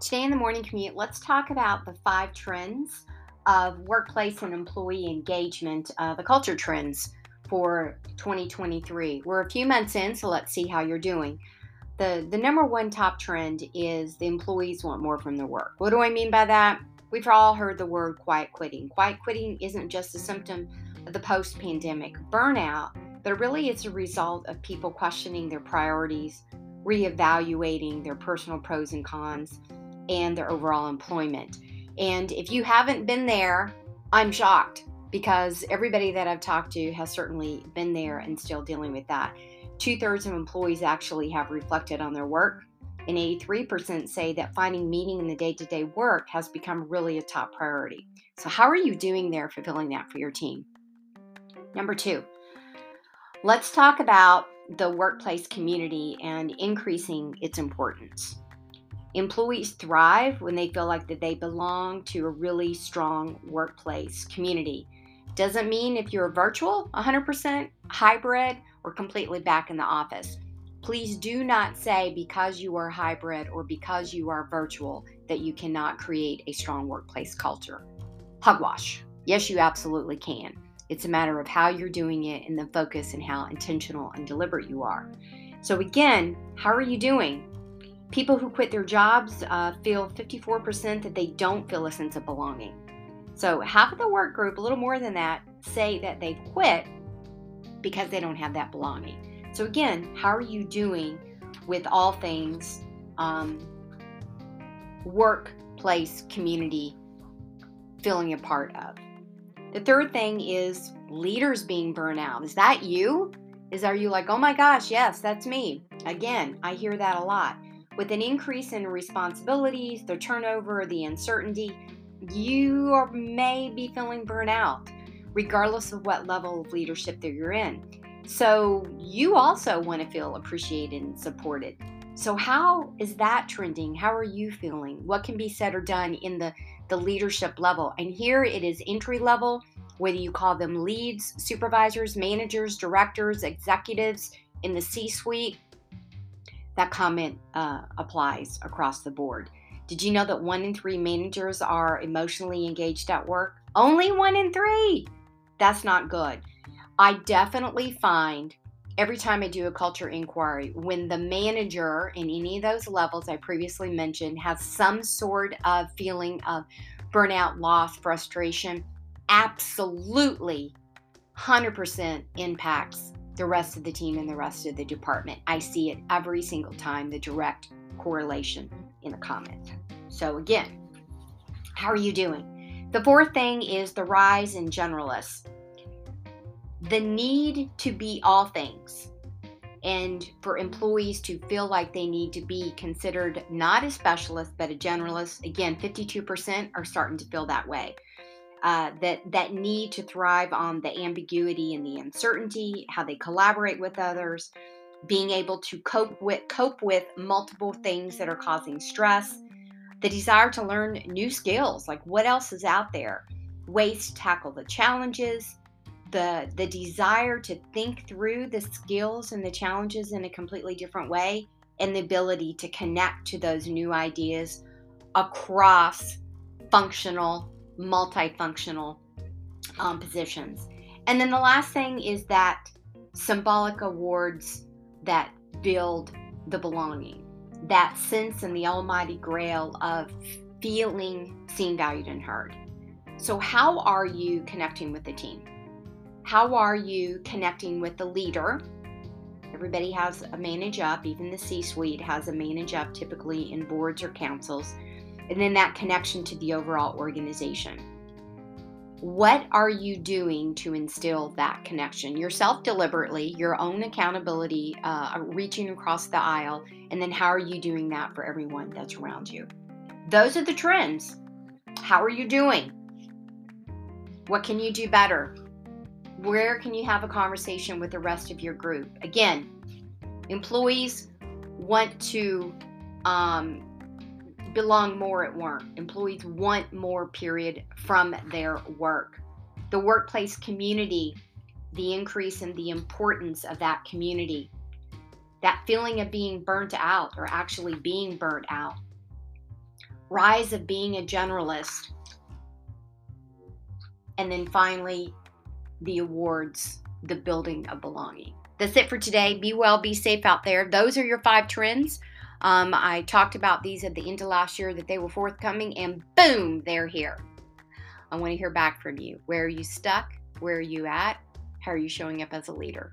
Today in the morning commute, let's talk about the five trends of workplace and employee engagement, uh, the culture trends for 2023. We're a few months in, so let's see how you're doing. The, the number one top trend is the employees want more from their work. What do I mean by that? We've all heard the word quiet quitting. Quiet quitting isn't just a symptom of the post pandemic burnout, but really it's a result of people questioning their priorities, reevaluating their personal pros and cons and their overall employment. And if you haven't been there, I'm shocked because everybody that I've talked to has certainly been there and still dealing with that. Two thirds of employees actually have reflected on their work, and 83% say that finding meaning in the day to day work has become really a top priority. So, how are you doing there fulfilling that for your team? Number two, let's talk about the workplace community and increasing its importance. Employees thrive when they feel like that they belong to a really strong workplace community. Doesn't mean if you're virtual, 100% hybrid, or completely back in the office. Please do not say because you are hybrid or because you are virtual that you cannot create a strong workplace culture. Hugwash. Yes, you absolutely can. It's a matter of how you're doing it and the focus and how intentional and deliberate you are. So, again, how are you doing? People who quit their jobs uh, feel 54% that they don't feel a sense of belonging. So, half of the work group, a little more than that, say that they've quit because they don't have that belonging. So, again, how are you doing with all things um, workplace community feeling a part of? The third thing is leaders being burnout. Is that you? Is are you like, oh my gosh, yes, that's me? Again, I hear that a lot. With an increase in responsibilities, the turnover, the uncertainty, you may be feeling burnout, regardless of what level of leadership that you're in. So, you also want to feel appreciated and supported. So, how is that trending? How are you feeling? What can be said or done in the, the leadership level? And here it is entry level, whether you call them leads, supervisors, managers, directors, executives in the C suite that comment uh, applies across the board. Did you know that one in three managers are emotionally engaged at work? Only one in three. That's not good. I definitely find every time I do a culture inquiry, when the manager in any of those levels I previously mentioned has some sort of feeling of burnout, loss, frustration, absolutely 100% impacts the rest of the team and the rest of the department. I see it every single time, the direct correlation in the comments. So, again, how are you doing? The fourth thing is the rise in generalists. The need to be all things and for employees to feel like they need to be considered not a specialist but a generalist. Again, 52% are starting to feel that way uh, that that need to thrive on the ambiguity and the uncertainty, how they collaborate with others, being able to cope with cope with multiple things that are causing stress, the desire to learn new skills, like what else is out there, ways to tackle the challenges, the the desire to think through the skills and the challenges in a completely different way, and the ability to connect to those new ideas across functional multifunctional um, positions. And then the last thing is that symbolic awards that build the belonging, that sense in the almighty grail of feeling seen, valued, and heard. So, how are you connecting with the team? How are you connecting with the leader? Everybody has a manage up, even the C suite has a manage up typically in boards or councils and then that connection to the overall organization. What are you doing to instill that connection? Yourself deliberately, your own accountability, uh, reaching across the aisle, and then how are you doing that for everyone that's around you? Those are the trends. How are you doing? What can you do better? Where can you have a conversation with the rest of your group? Again, employees want to um, belong more at work. Employees want more, period, from their work. The workplace community, the increase in the importance of that community, that feeling of being burnt out or actually being burnt out. rise of being a generalist. And then finally, the awards, the building of belonging. That's it for today. Be well, be safe out there. Those are your five trends. Um, I talked about these at the end of last year that they were forthcoming, and boom, they're here. I want to hear back from you. Where are you stuck? Where are you at? How are you showing up as a leader?